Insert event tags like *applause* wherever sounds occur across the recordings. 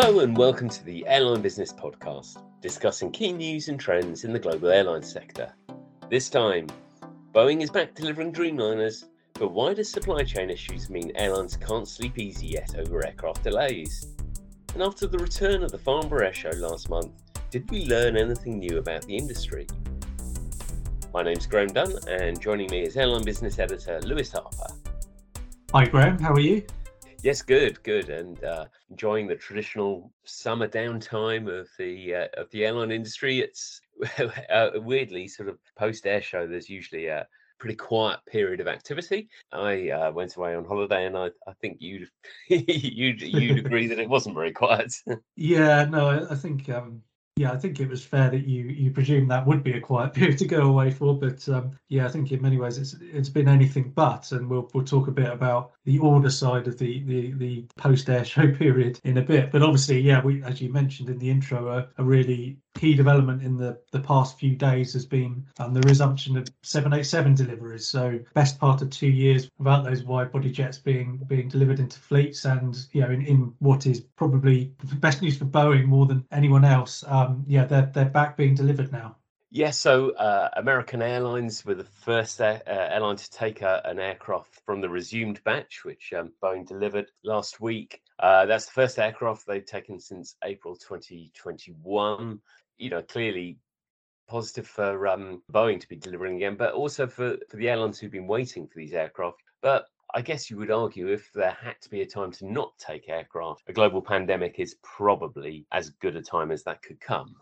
Hello, and welcome to the Airline Business Podcast, discussing key news and trends in the global airline sector. This time, Boeing is back delivering Dreamliners, but why do supply chain issues mean airlines can't sleep easy yet over aircraft delays? And after the return of the Farnborough Show last month, did we learn anything new about the industry? My name's Graham Dunn, and joining me is Airline Business Editor Lewis Harper. Hi, Graham. How are you? Yes, good, good, and uh, enjoying the traditional summer downtime of the uh, of the airline industry. It's *laughs* uh, weirdly sort of post air show. There's usually a pretty quiet period of activity. I uh, went away on holiday, and I, I think you'd *laughs* you'd you'd agree that it wasn't very quiet. *laughs* yeah, no, I think um, yeah, I think it was fair that you you presume that would be a quiet *laughs* period to go away for. But um, yeah, I think in many ways it's it's been anything but, and we'll we'll talk a bit about the order side of the the, the post air *laughs* show period in a bit. But obviously, yeah, we as you mentioned in the intro, a, a really key development in the the past few days has been um, the resumption of 787 deliveries. So best part of two years without those wide body jets being being delivered into fleets, and you know in, in what is probably the best news for Boeing more than anyone else. Um, yeah, they're they're back being delivered now. Yes, yeah, so uh, American Airlines were the first air, uh, airline to take a, an aircraft from the resumed batch, which um, Boeing delivered last week. Uh, that's the first aircraft they've taken since April 2021 you know, clearly positive for um, Boeing to be delivering again, but also for, for the airlines who've been waiting for these aircraft. But I guess you would argue if there had to be a time to not take aircraft, a global pandemic is probably as good a time as that could come.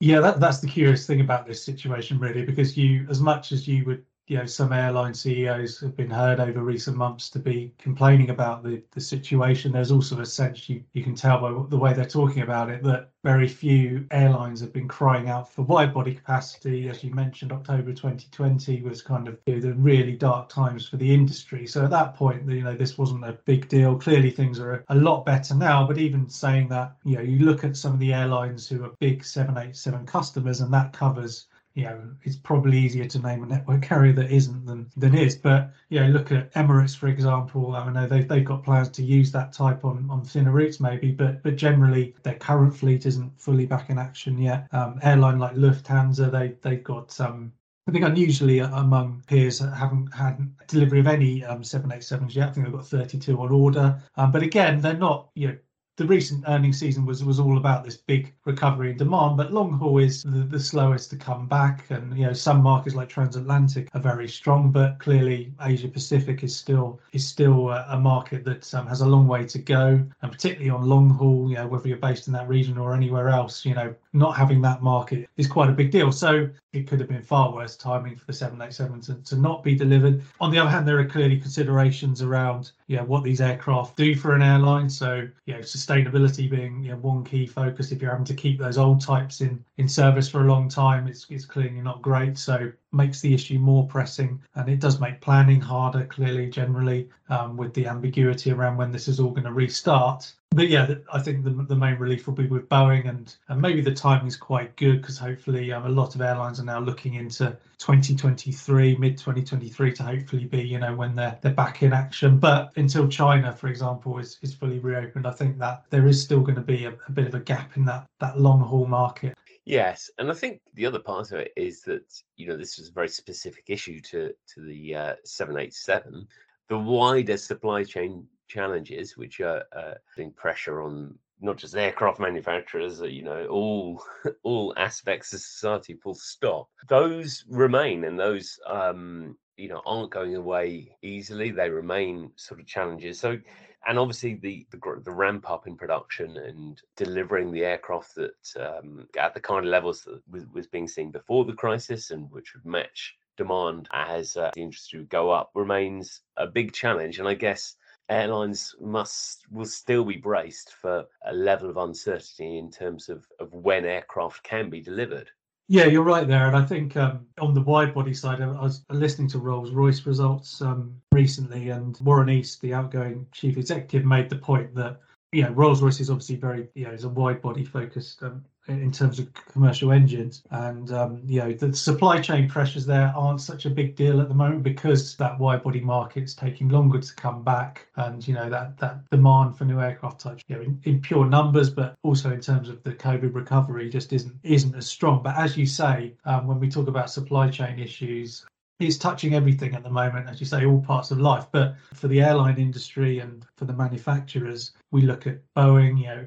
Yeah, that, that's the curious thing about this situation, really, because you, as much as you would you know some airline CEOs have been heard over recent months to be complaining about the the situation. There's also a sense you you can tell by the way they're talking about it that very few airlines have been crying out for wide body capacity. As you mentioned, October 2020 was kind of you know, the really dark times for the industry. So at that point, you know this wasn't a big deal. Clearly things are a lot better now. But even saying that, you know you look at some of the airlines who are big 787 customers, and that covers you know, it's probably easier to name a network carrier that isn't than than is. But you know, look at Emirates, for example. I know they've they've got plans to use that type on on thinner routes, maybe, but but generally their current fleet isn't fully back in action yet. Um, airline like Lufthansa, they they've got um, I think unusually among peers that haven't had delivery of any um, 787s yet. I think they've got 32 on order. Um, but again, they're not, you know, the recent earnings season was was all about this big recovery in demand, but long haul is the, the slowest to come back. And you know, some markets like transatlantic are very strong, but clearly Asia Pacific is still is still a, a market that um, has a long way to go, and particularly on long haul. You know, whether you're based in that region or anywhere else, you know, not having that market is quite a big deal. So it could have been far worse timing for the 787 to, to not be delivered. On the other hand, there are clearly considerations around yeah what these aircraft do for an airline. So you know, sustainability being you know, one key focus. If you're having to keep those old types in in service for a long time, it's it's clearly not great. So makes the issue more pressing and it does make planning harder clearly generally um, with the ambiguity around when this is all going to restart but yeah i think the, the main relief will be with boeing and, and maybe the timing is quite good because hopefully um, a lot of airlines are now looking into 2023 mid 2023 to hopefully be you know when they're they're back in action but until china for example is, is fully reopened i think that there is still going to be a, a bit of a gap in that that long haul market Yes, and I think the other part of it is that you know this was a very specific issue to to the uh, 787. The wider supply chain challenges, which are uh, putting pressure on not just aircraft *laughs* manufacturers, uh, you know, all *laughs* all aspects of society, full stop. Those remain, and those um, you know aren't going away easily. They remain sort of challenges. So and obviously the, the, the ramp up in production and delivering the aircraft that um, at the kind of levels that was, was, being seen before the crisis and which would match demand as uh, the industry would go up remains a big challenge and i guess airlines must will still be braced for a level of uncertainty in terms of, of when aircraft can be delivered yeah, you're right there. And I think um, on the wide body side, I was listening to Rolls Royce results um, recently, and Warren East, the outgoing chief executive, made the point that yeah, Rolls Royce is obviously very, you know, is a wide body focused um, in terms of commercial engines, and um, you know the supply chain pressures there aren't such a big deal at the moment because that wide body market is taking longer to come back, and you know that that demand for new aircraft types, you know, in, in pure numbers, but also in terms of the COVID recovery, just isn't isn't as strong. But as you say, um, when we talk about supply chain issues, it's touching everything at the moment, as you say, all parts of life. But for the airline industry and for the manufacturers, we look at Boeing. You know,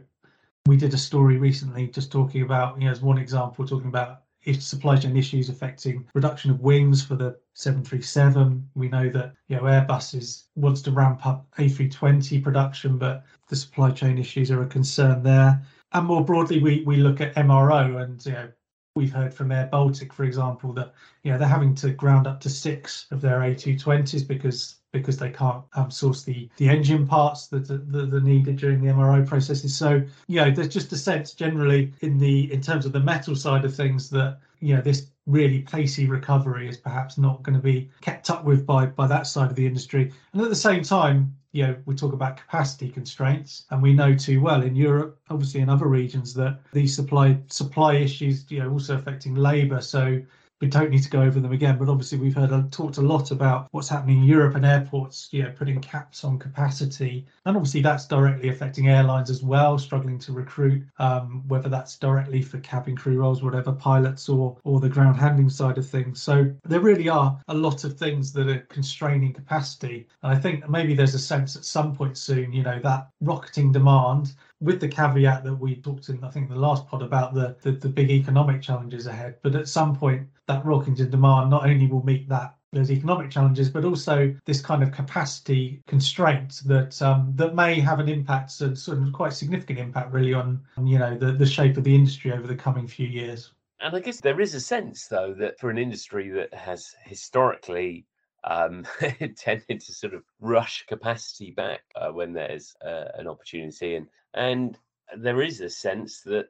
we did a story recently just talking about, you know, as one example, talking about supply chain issues affecting production of wings for the 737. We know that you know Airbus is wants to ramp up A320 production, but the supply chain issues are a concern there. And more broadly, we we look at MRO and you know We've heard from Air Baltic, for example, that you know they're having to ground up to six of their A220s because because they can't um, source the the engine parts that, that, are needed during the MRO processes. So you know, there's just a sense generally in the in terms of the metal side of things that you know this really pacey recovery is perhaps not going to be kept up with by by that side of the industry. And at the same time, you know, we talk about capacity constraints, and we know too well in Europe, obviously in other regions, that these supply supply issues, you know, also affecting labour. So we don't need to go over them again, but obviously we've heard uh, talked a lot about what's happening in Europe and airports, you know, putting caps on capacity, and obviously that's directly affecting airlines as well, struggling to recruit, um, whether that's directly for cabin crew roles, whatever pilots or or the ground handling side of things. So there really are a lot of things that are constraining capacity, and I think maybe there's a sense at some point soon, you know, that rocketing demand with the caveat that we talked in, I think, the last pod about the, the, the big economic challenges ahead. But at some point, that Rockington demand not only will meet that those economic challenges, but also this kind of capacity constraint that um, that may have an impact, and sort of quite significant impact, really, on, on you know the, the shape of the industry over the coming few years. And I guess there is a sense, though, that for an industry that has historically um, *laughs* tended to sort of rush capacity back uh, when there's uh, an opportunity, and and there is a sense that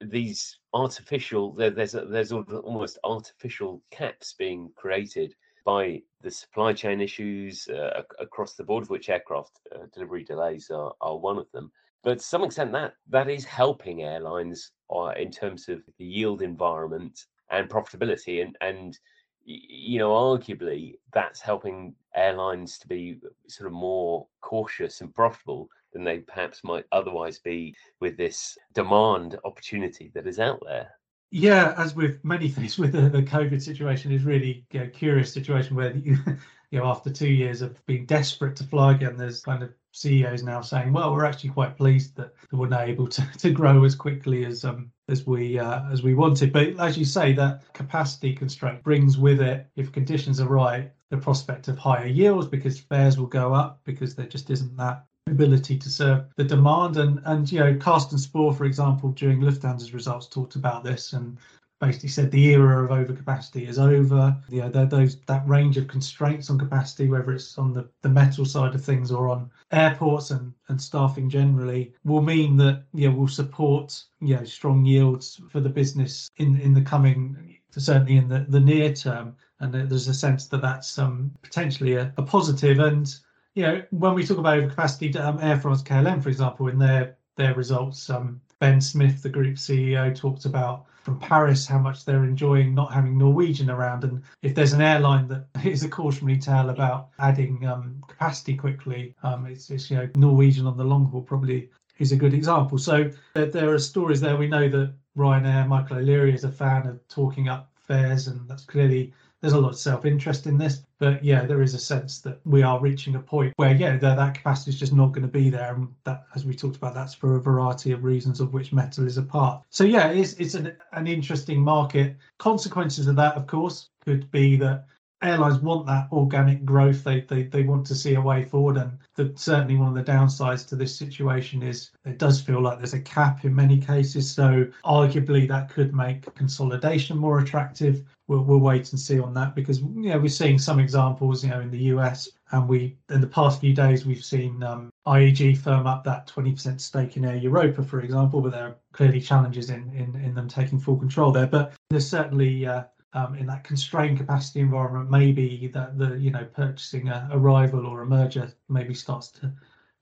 these artificial there, there's a, there's almost artificial caps being created by the supply chain issues uh, across the board, of which aircraft uh, delivery delays are, are one of them. But to some extent, that that is helping airlines uh, in terms of the yield environment and profitability, and and you know, arguably that's helping airlines to be sort of more cautious and profitable than they perhaps might otherwise be with this demand opportunity that is out there. Yeah, as with many *laughs* things with the, the COVID situation, is really a curious situation where you, *laughs* you know after two years of being desperate to fly again, there's kind of CEOs now saying, well, we're actually quite pleased that we're not able to, *laughs* to grow as quickly as um as we uh, as we wanted. But as you say, that capacity constraint brings with it, if conditions are right, the prospect of higher yields because fares will go up because there just isn't that ability to serve the demand. And and you know, Carsten Spohr, for example, during Lufthansa's results, talked about this and basically said the era of overcapacity is over. You know, those that range of constraints on capacity, whether it's on the, the metal side of things or on airports and, and staffing generally, will mean that you know will support you know strong yields for the business in in the coming certainly in the, the near term. And there's a sense that that's um, potentially a, a positive. And you know, when we talk about overcapacity, um, Air France KLM, for example, in their their results, um, Ben Smith, the group CEO, talked about from Paris how much they're enjoying not having Norwegian around. And if there's an airline that *laughs* is a cautionary tale about adding um, capacity quickly, um, it's, it's, you know Norwegian on the long haul probably is a good example. So there, there are stories there. We know that Ryanair, Michael O'Leary is a fan of talking up fares, and that's clearly there's a lot of self-interest in this but yeah there is a sense that we are reaching a point where yeah that, capacity is just not going to be there and that as we talked about that's for a variety of reasons of which metal is a part. So yeah it's, it's an, an interesting market. Consequences of that of course could be that airlines want that organic growth. They, they they want to see a way forward, and that certainly one of the downsides to this situation is it does feel like there's a cap in many cases. So arguably that could make consolidation more attractive. We'll, we'll wait and see on that because you know we're seeing some examples you know in the US and we in the past few days we've seen um, IAG firm up that 20% stake in Air Europa, for example, but there are clearly challenges in in, in them taking full control there. But there's certainly uh, um, in that constrained capacity environment, maybe that the you know purchasing a, a, rival or a merger maybe starts to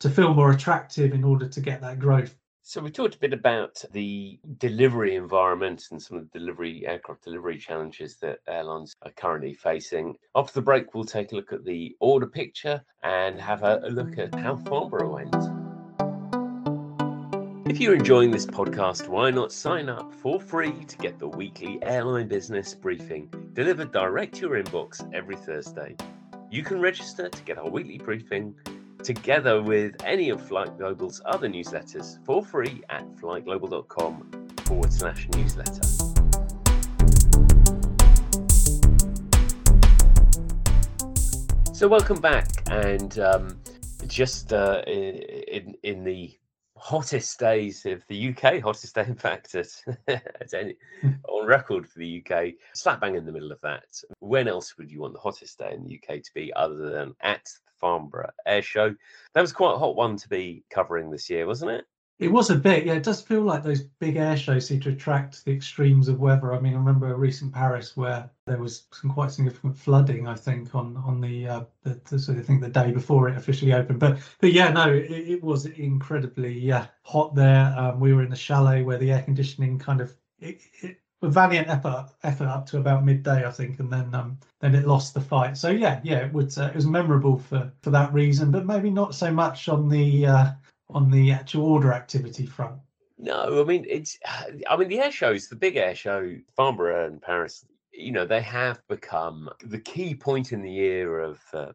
to feel more attractive in order to get that growth. So we talked a bit about the delivery environment and some of the delivery aircraft delivery challenges that airlines are currently facing. After the break, we'll take a look at the order picture and have a, a look at how Farnborough went. If you're enjoying this podcast, why not sign up for free to get the weekly airline business briefing delivered direct to your inbox every Thursday? You can register to get our weekly briefing together with any of Flight Global's other newsletters for free at flightglobal.com forward slash newsletter. So, welcome back, and um, just uh, in, in the hottest days of the UK, hottest *laughs* day in fact at, at any, hmm. on record for the UK, slap bang in the middle of that. When else would you want the hottest day in the UK to be other than at the Farnborough Air Show. That was quite a hot one to be covering this year, wasn't it? It was a bit, yeah. It does feel like those big air shows seem to attract the extremes of weather. I mean, I remember a recent Paris where there was some quite significant flooding. I think on on the, uh, the, the so I think the day before it officially opened. But but yeah, no, it, it was incredibly yeah hot there. Um, we were in the chalet where the air conditioning kind of it, it a valiant effort effort up to about midday, I think, and then um, then it lost the fight. So yeah, yeah, it was uh, it was memorable for for that reason, but maybe not so much on the uh, on the actual order activity front. No, I mean it's I mean the air shows, the big air show, Farnborough and Paris. You know they have become the key point in the year of uh,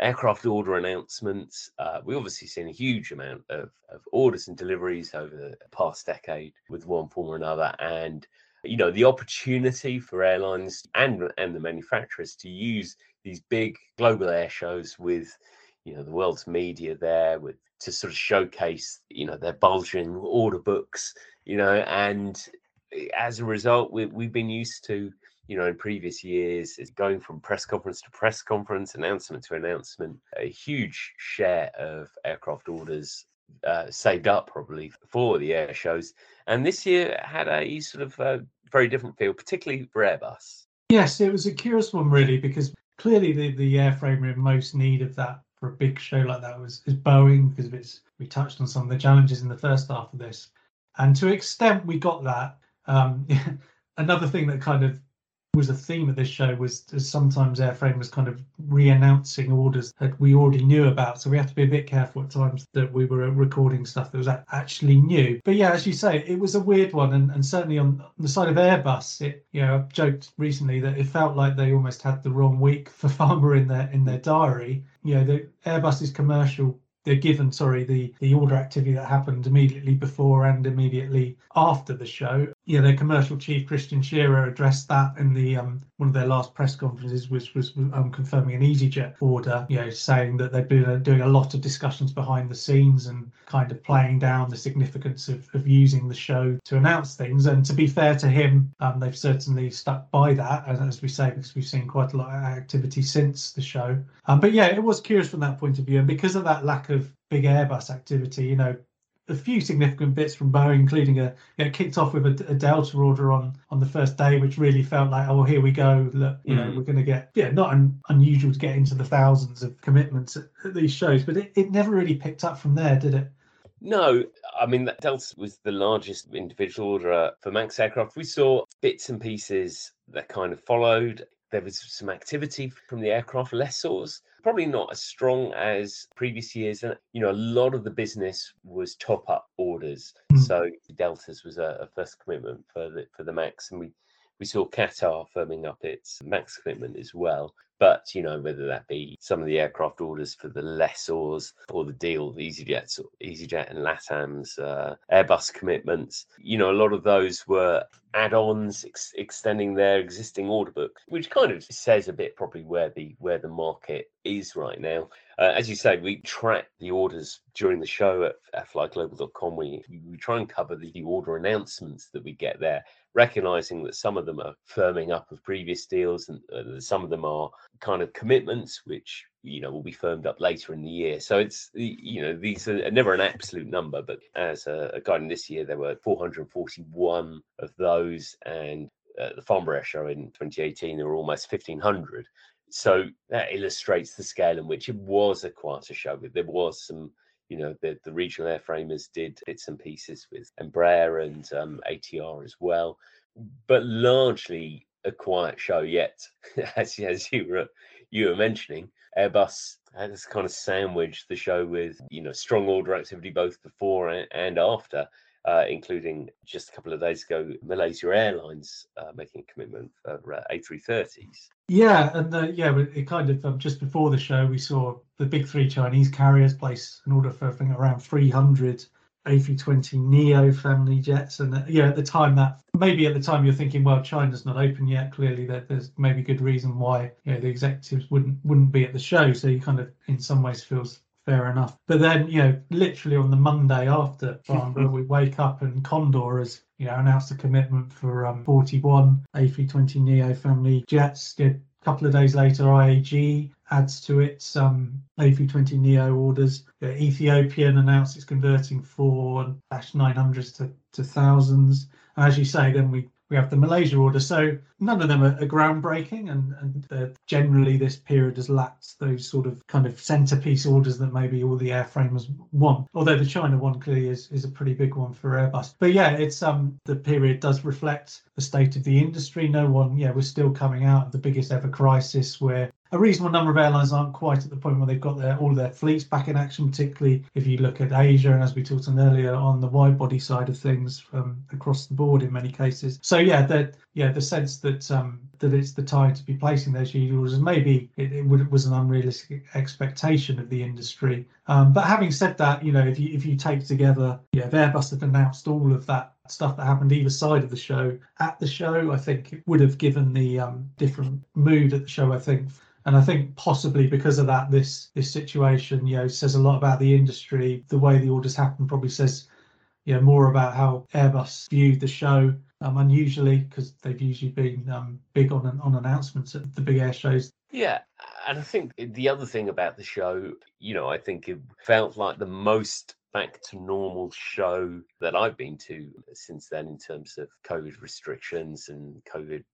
aircraft order announcements. Uh, we obviously seen a huge amount of, of orders and deliveries over the past decade with one form or another, and you know the opportunity for airlines and and the manufacturers to use these big global air shows with you know the world's media there with to sort of showcase you know their bulging order books you know and eh, as a result we, we've been used to you know in previous years is going from press conference to press conference announcement to announcement a huge share of aircraft orders uh, saved up probably for the air shows, and this year had a sort of uh, very different feel, particularly for Airbus. Yes, it was a curious one really because clearly the the airframer in most need of that for a big show like that was is Boeing because of its. We touched on some of the challenges in the first half of this, and to extent we got that. Um, *laughs* another thing that kind of was a theme of this show was sometimes airframe was kind of re-announcing orders that we already knew about. So we have to be a bit careful at times that we were recording stuff that was actually new. But yeah as you say it was a weird one. And, and certainly on the side of airbus it you know i've joked recently that it felt like they almost had the wrong week for *laughs* farmer in their in their diary. You know the airbus's commercial they're given sorry the the order activity that happened immediately before and immediately after the show yeah their commercial chief christian Scherer addressed that in the um one of their last press conferences was was um, confirming an easyjet order you know saying that they've been uh, doing a lot of discussions behind the scenes and kind of playing down the significance of, of using the show to announce things and to be fair to him um, they've certainly stuck by that as, as we say because we've seen quite a lot of activity since the show um, but yeah it was curious from that point of view and because of that lack of big Airbus activity. You know, a few significant bits from Boeing, including a you know, kicked off with a, a, Delta order on on the first day, which really felt like, oh, here we go. Look, you mm. know, we're going to get yeah, not un, unusual to get into the thousands of commitments at, at these shows, but it, it never really picked up from there, did it? No, I mean that Delta was the largest individual order for Max aircraft. We saw bits and pieces that kind of followed. There was some activity from the aircraft lessors probably not as strong as previous years. And, you know, a lot of the business was top up orders. Mm. So Deltas was a, a, first commitment for the, for the Max. And we, we saw Qatar firming up its Max commitment as well. But you know whether that be some of the aircraft orders for the lessors or the deal, the EasyJet, EasyJet and LATAM's uh, Airbus commitments, you know a lot of those were add-ons ex- extending their existing order book, which kind of says a bit probably where the where the market is right now. Uh, as you say, we track the orders during the show at, flightglobal.com. We, we try and cover the, the order announcements that we get there recognizing that some of them are firming up of previous deals and uh, some of them are kind of commitments which you know will be firmed up later in the year so it's you know these are never an absolute number but as a, a guide in this year there were 441 of those and uh, the Farnborough show in 2018 there were almost 1500 so that illustrates the scale in which it was a quieter show there was some you know the, the regional airframers did bits and pieces with Embraer and um, ATR as well, but largely a quiet show yet, *laughs* as as you were you were mentioning. Airbus has kind of sandwiched the show with you know strong order activity both before and after. Uh, including just a couple of days ago, Malaysia Airlines uh, making a commitment for uh, A330s. Yeah, and uh, yeah, it kind of um, just before the show, we saw the big three Chinese carriers place an order for I think around 300 A320 Neo family jets, and uh, yeah, at the time that maybe at the time you're thinking, well, China's not open yet. Clearly, that there's maybe good reason why you know, the executives wouldn't wouldn't be at the show. So you kind of in some ways feels fair enough. But then, you know, literally on the Monday after Farnborough, *laughs* we wake up and Condor has, you know, announced a commitment for um, 41 A320 Neo family jets. A couple of days later, IAG adds to its um, A320 Neo orders. Ethiopian announced it's converting four dash 900s to, to thousands. And as you say, then we we have the Malaysia order. So none of them are, are groundbreaking, and, and generally this period has lacked those sort of kind of centerpiece orders that maybe all the airframers want. Although the China one clearly is, is a pretty big one for Airbus. But yeah, it's um the period does reflect the state of the industry. No one, yeah, we're still coming out of the biggest ever crisis where a reasonable number of airlines aren't quite at the point where they've got their all their fleets back in action, particularly if you look at Asia and as we talked on earlier on the wide body side of things um, across the board in many cases. So yeah, that yeah, the sense that um, that it's the time to be placing those huge orders, maybe it, it, would, it was an unrealistic expectation of the industry. Um, but having said that, you know, if you if you take together, yeah, Airbus had announced all of that stuff that happened either side of the show at the show, I think it would have given the um, different mood at the show. I think and I think possibly because of that, this this situation, you know, says a lot about the industry. The way the orders happen probably says, you know, more about how Airbus viewed the show. Um, unusually, because they've usually been um, big on on announcements at the big air shows. Yeah, and I think the other thing about the show, you know, I think it felt like the most back to normal show that I've been to since then in terms of COVID restrictions and COVID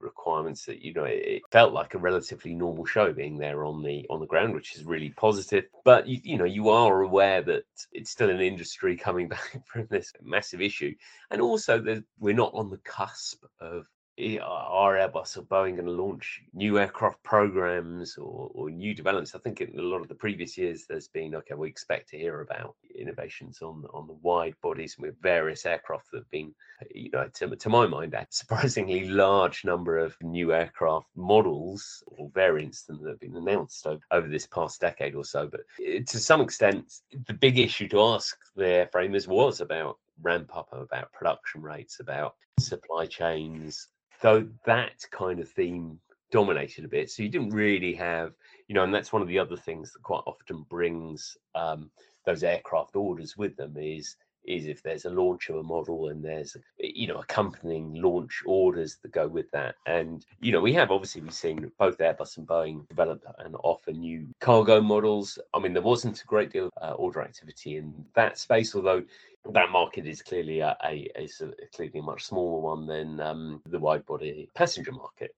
requirements that you know it, felt like a relatively normal show being there on the on the ground which is really positive. But you, you know you are aware that it's still an industry coming *laughs* back from this massive issue. And also that we're not on the cusp of are Airbus or Boeing going to launch new aircraft programs or, or, new developments? I think in a lot of the previous years, there's been okay. We expect to hear about innovations on on the wide bodies with various aircraft that have been, you know, to, to my mind, a surprisingly large number of new aircraft models or variants that have been announced over, over this past decade or so. But eh, to some extent, the big issue to ask the airframers was about ramp up about production rates, about supply chains, so that kind of theme dominated a bit. So you didn't really have, you know, and that's one of the other things that quite often brings um, those aircraft orders with them is is if there's a launch of a model and there's you know accompanying launch orders that go with that. And you know we have obviously we've seen both airbus and boeing develop and offer new cargo models. I mean there wasn't a great deal of uh, order activity in that space although that market is clearly a, a, a, clearly much smaller one than um, the wide body passenger market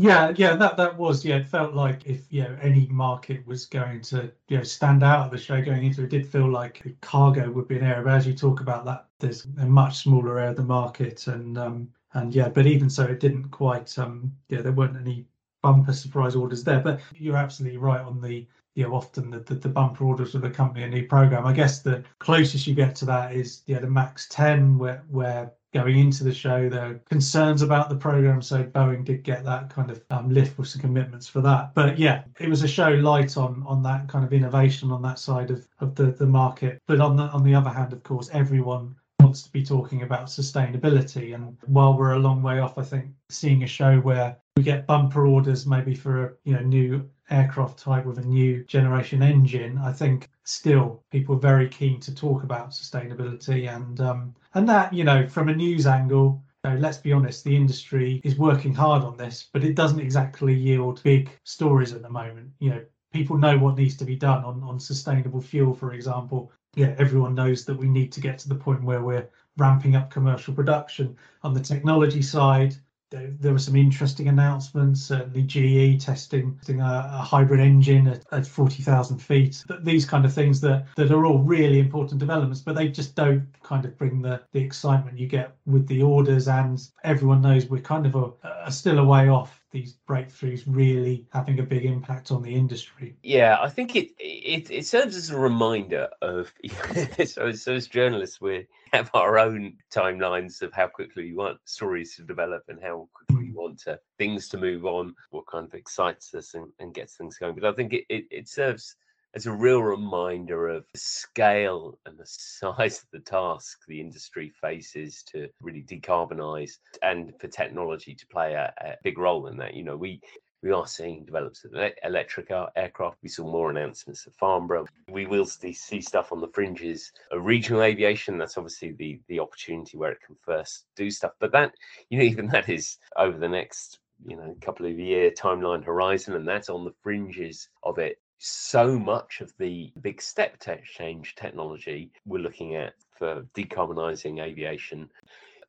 yeah, yeah, that that was yeah. It felt like if you know any market was going to you know stand out at the show going into it, did feel like cargo would be an area. But as you talk about that, there's a much smaller area of the market, and um and yeah, but even so, it didn't quite um yeah there weren't any bumper surprise orders there. But you're absolutely right on the you know often the, the, the bumper orders of the company a new program. I guess the closest you get to that is yeah the Max 10 where where going into the show. There are concerns about the program, so Boeing did get that kind of um, lift with some commitments for that. But yeah, it was a show light on on that kind of innovation on that side of, of the, the market. But on the on the other hand, of course, everyone wants to be talking about sustainability. And while we're a long way off, I think seeing a show where we get bumper orders maybe for a you know new aircraft type with a new generation engine, I think still people are very keen to talk about sustainability and um, and that you know from a news angle. Know, let's be honest, the industry is working hard on this, but it doesn't exactly yield big stories at the moment. You know, people know what needs to be done on, on sustainable fuel, for example. Yeah, everyone knows that we need to get to the point where we're ramping up commercial production. On the technology side, there, there were some interesting announcements. Certainly, GE testing, testing a, a, hybrid engine at, at 40,000 feet. These kind of things that, that are all really important developments, but they just don't kind of bring the, the excitement you get with the orders. And everyone knows we're kind of a, a still a way off these breakthroughs really having a big impact on the industry. Yeah, I think it it, it serves as a reminder of *laughs* *laughs* so, so as journalists we have our own timelines of how quickly we want stories to develop and how quickly we mm. want to, things to move on, what kind of excites us and, and gets things going. But I think it, it, it serves as a real reminder of the scale and the *laughs* size of the task the industry faces to really decarbonize and for technology to play a, a big role in that. You know, we we are seeing developments of electric aircraft. We saw more announcements at Farnborough. We will see, see stuff on the fringes of regional aviation. That's obviously the the opportunity where it can first do stuff. But that, you know, *laughs* even that is over the next you know couple of year timeline horizon, and that's on the fringes of it so much of the big step change technology we're looking at for decarbonising aviation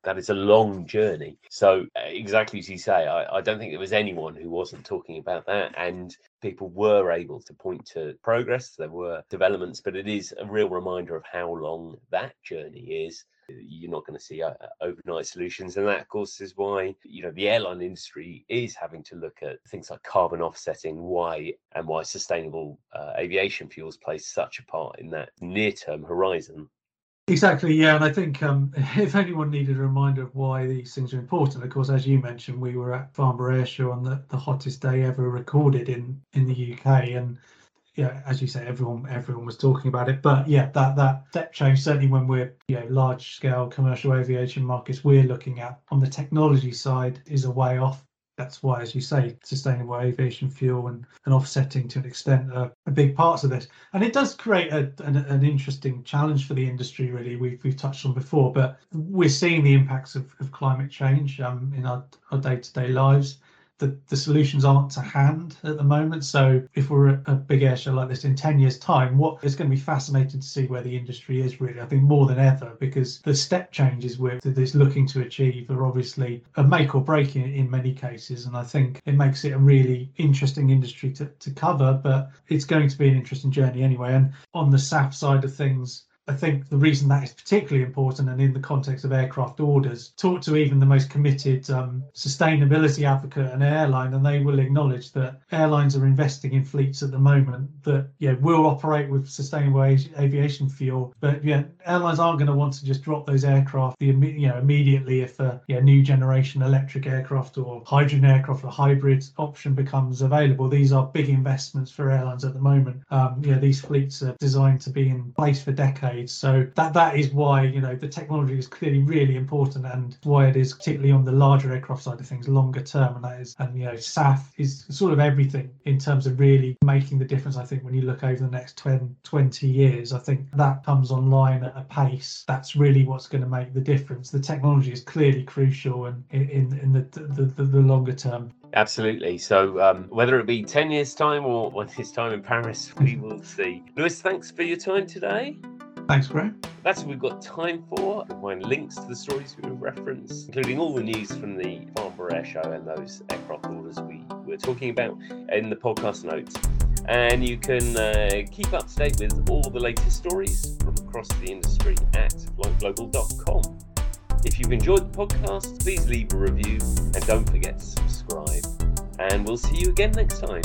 that is a long journey. So, uh, exactly as you say, I, I, don't think there was anyone who wasn't talking about that. And people were able to point to progress, there were developments, but it is a real reminder of how long that journey is you're not going to see uh, overnight solutions. And that of course is why you know the airline industry is having to look at things like carbon offsetting why and why sustainable uh, aviation fuels play such a part in that near term horizon. Exactly, yeah, and I think um, *laughs* if anyone needed a reminder of why these things are important, of course, as you mentioned, we were at Farnborough Airshow on the, the hottest day ever recorded in in the UK, and yeah, as you say, everyone everyone was talking about it. But yeah, that that step change certainly when we're you know large scale commercial aviation markets we're looking at on the technology side is a way off. That's why, as you say, sustainable aviation fuel and, and offsetting to an extent are, are big parts of this. And it does create a, an, an interesting challenge for the industry, really. We've, we've touched on before, but we're seeing the impacts of, of climate change um, in our, our day-to-day lives the, the solutions aren't to hand at the moment. So if we're a big air show like this in 10 years time, what is going to be fascinating to see where the industry is really, I think more than ever, because the step changes we're this looking to achieve are obviously a make or break in, in many cases. And I think it makes it a really interesting industry to, to cover, but it's going to be an interesting journey anyway. And on the SAF side of things, I think the reason that is particularly important, and in the context of aircraft orders, talk to even the most committed um, sustainability advocate and airline, and they will acknowledge that airlines are investing in fleets at the moment that yeah will operate with sustainable aviation fuel. But yeah, airlines aren't going to want to just drop those aircraft the you know immediately if a yeah, new generation electric aircraft or hydrogen aircraft or hybrid option becomes available. These are big investments for airlines at the moment. Um, yeah, these fleets are designed to be in place for decades So that that is why you know the technology is clearly really important, and why it is particularly on the larger aircraft side of things longer term. And that is, and you know, SAF is sort of everything in terms of really making the difference. I think when you look over the next 10, 20 years, I think that comes online at a pace that's really what's going to make the difference. The technology is clearly crucial, and in in, in the, the, the the longer term. Absolutely. So, um, whether it be 10 years' time or one year's time in Paris, we will see. Lewis, thanks for your time today. Thanks, Graham. That's what we've got time for. Find links to the stories we reference, including all the news from the Farnborough Air Show and those aircraft orders we were talking about in the podcast notes. And you can uh, keep up to date with all the latest stories from across the industry at flightglobal.com. If you've enjoyed the podcast, please leave a review and don't forget to subscribe. And we'll see you again next time.